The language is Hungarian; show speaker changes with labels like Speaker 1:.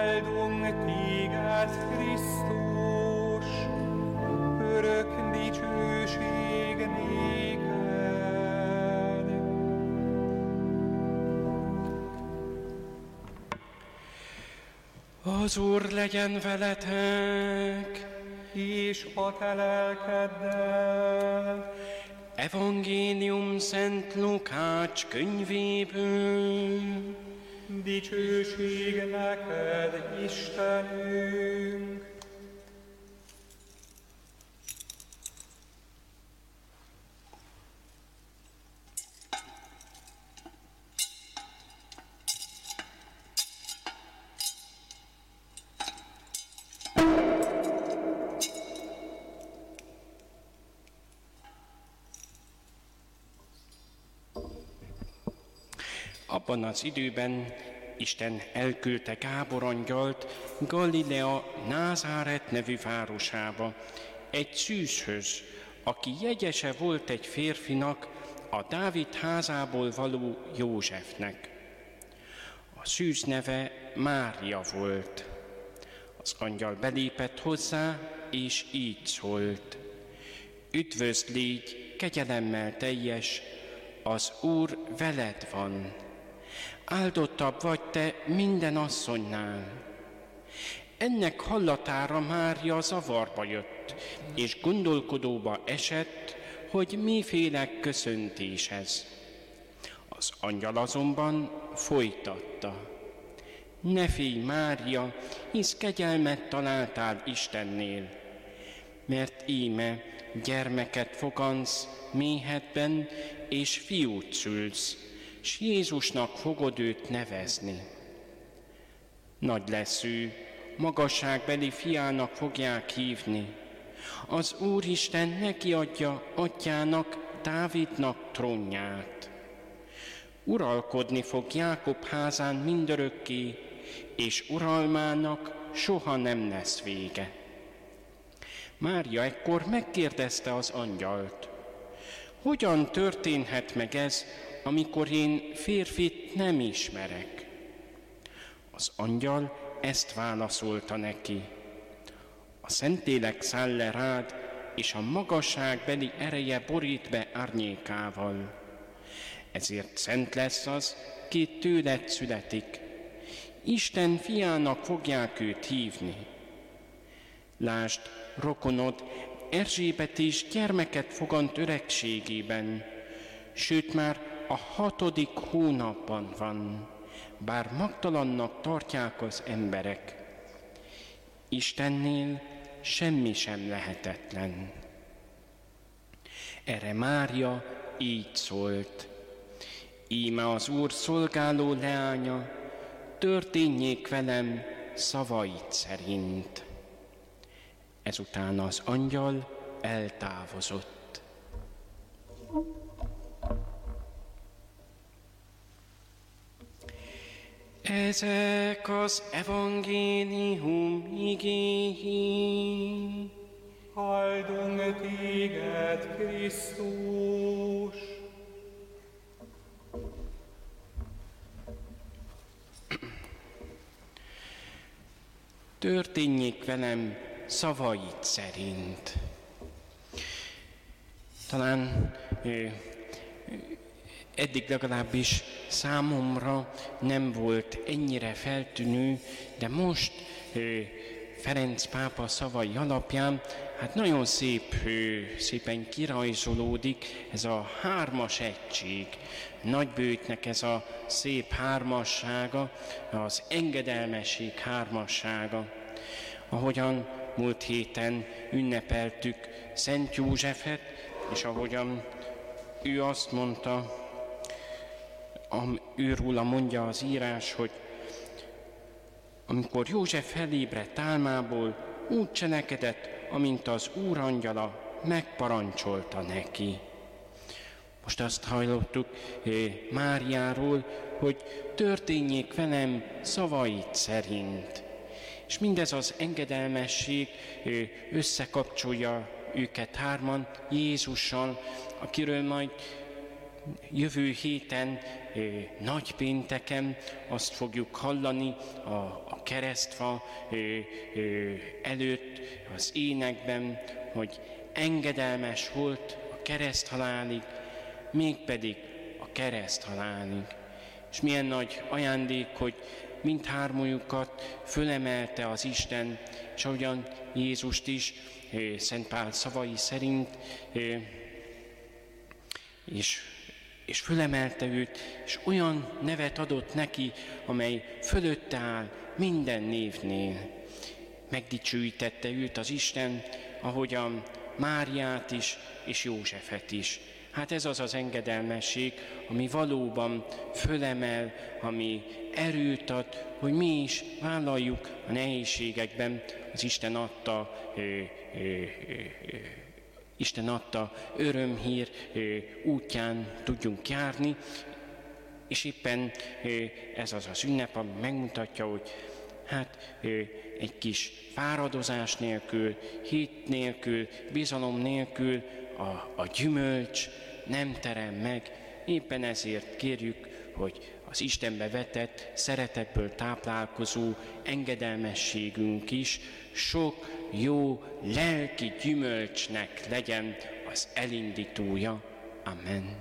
Speaker 1: Áldunk téged, Krisztus, örök dicsőség néked.
Speaker 2: Az Úr legyen veletek,
Speaker 1: és a te lelkeddel.
Speaker 2: Evangélium Szent Lukács könyvéből.
Speaker 1: Dicsőség neked, Istenünk!
Speaker 2: Abban az időben Isten elküldte Gábor angyalt Galilea Názáret nevű városába, egy szűzhöz, aki jegyese volt egy férfinak, a Dávid házából való Józsefnek. A szűz neve Mária volt. Az angyal belépett hozzá, és így szólt. Üdvözl légy, kegyelemmel teljes, az Úr veled van áldottabb vagy te minden asszonynál. Ennek hallatára Mária zavarba jött, és gondolkodóba esett, hogy miféle köszöntés ez. Az angyal azonban folytatta. Ne félj, Mária, hisz kegyelmet találtál Istennél, mert íme gyermeket fogansz méhetben, és fiút szülsz, s Jézusnak fogod őt nevezni. Nagy lesz ő, magasságbeli fiának fogják hívni. Az Úristen neki adja atyának, Dávidnak trónját. Uralkodni fog Jákob házán mindörökké, és uralmának soha nem lesz vége. Mária ekkor megkérdezte az angyalt, hogyan történhet meg ez, amikor én férfit nem ismerek? Az angyal ezt válaszolta neki. A Szentélek száll le rád, és a magasságbeli ereje borít be árnyékával. Ezért szent lesz az, ki tőled születik. Isten fiának fogják őt hívni. Lásd, rokonod, Erzsébet is gyermeket fogant öregségében, sőt már a hatodik hónapban van, bár magtalannak tartják az emberek. Istennél semmi sem lehetetlen. Erre Mária így szólt. Íme az Úr szolgáló leánya, történjék velem szavait szerint. Ezután az angyal eltávozott. Ezek az evangélium igéi.
Speaker 1: Áldunk téged, Krisztus!
Speaker 2: Történjék velem szavait szerint. Talán eddig legalábbis számomra nem volt ennyire feltűnő, de most Ferenc pápa szavai alapján, hát nagyon szép, szépen kirajzolódik ez a hármas egység. Nagybőtnek ez a szép hármassága, az engedelmesség hármassága. Ahogyan múlt héten ünnepeltük Szent Józsefet, és ahogyan ő azt mondta, őróla mondja az írás, hogy amikor József felébredt álmából, úgy cselekedett, amint az Úr angyala megparancsolta neki. Most azt hajlottuk eh, Máriáról, hogy történjék velem szavait szerint. És mindez az engedelmesség összekapcsolja őket hárman Jézussal, akiről majd jövő héten, nagy pénteken azt fogjuk hallani a, a keresztfa előtt az énekben, hogy engedelmes volt a kereszt halálig, mégpedig a kereszt halálig. És milyen nagy ajándék, hogy mindhármójukat fölemelte az Isten, és ahogyan Jézust is, Szent Pál szavai szerint, és, és fölemelte őt, és olyan nevet adott neki, amely fölötte áll minden névnél. Megdicsőítette őt az Isten, ahogyan Máriát is, és Józsefet is. Hát ez az az engedelmesség, ami valóban fölemel, ami erőt ad, hogy mi is vállaljuk a nehézségekben. Az Isten adta, ö, ö, ö, Isten adta örömhír ö, útján tudjunk járni, és éppen ez az az ünnep, ami megmutatja, hogy hát egy kis fáradozás nélkül, hit nélkül, bizalom nélkül a, a gyümölcs nem terem meg. Éppen ezért kérjük, hogy az Istenbe vetett, szeretetből táplálkozó engedelmességünk is sok jó lelki gyümölcsnek legyen az elindítója. Amen.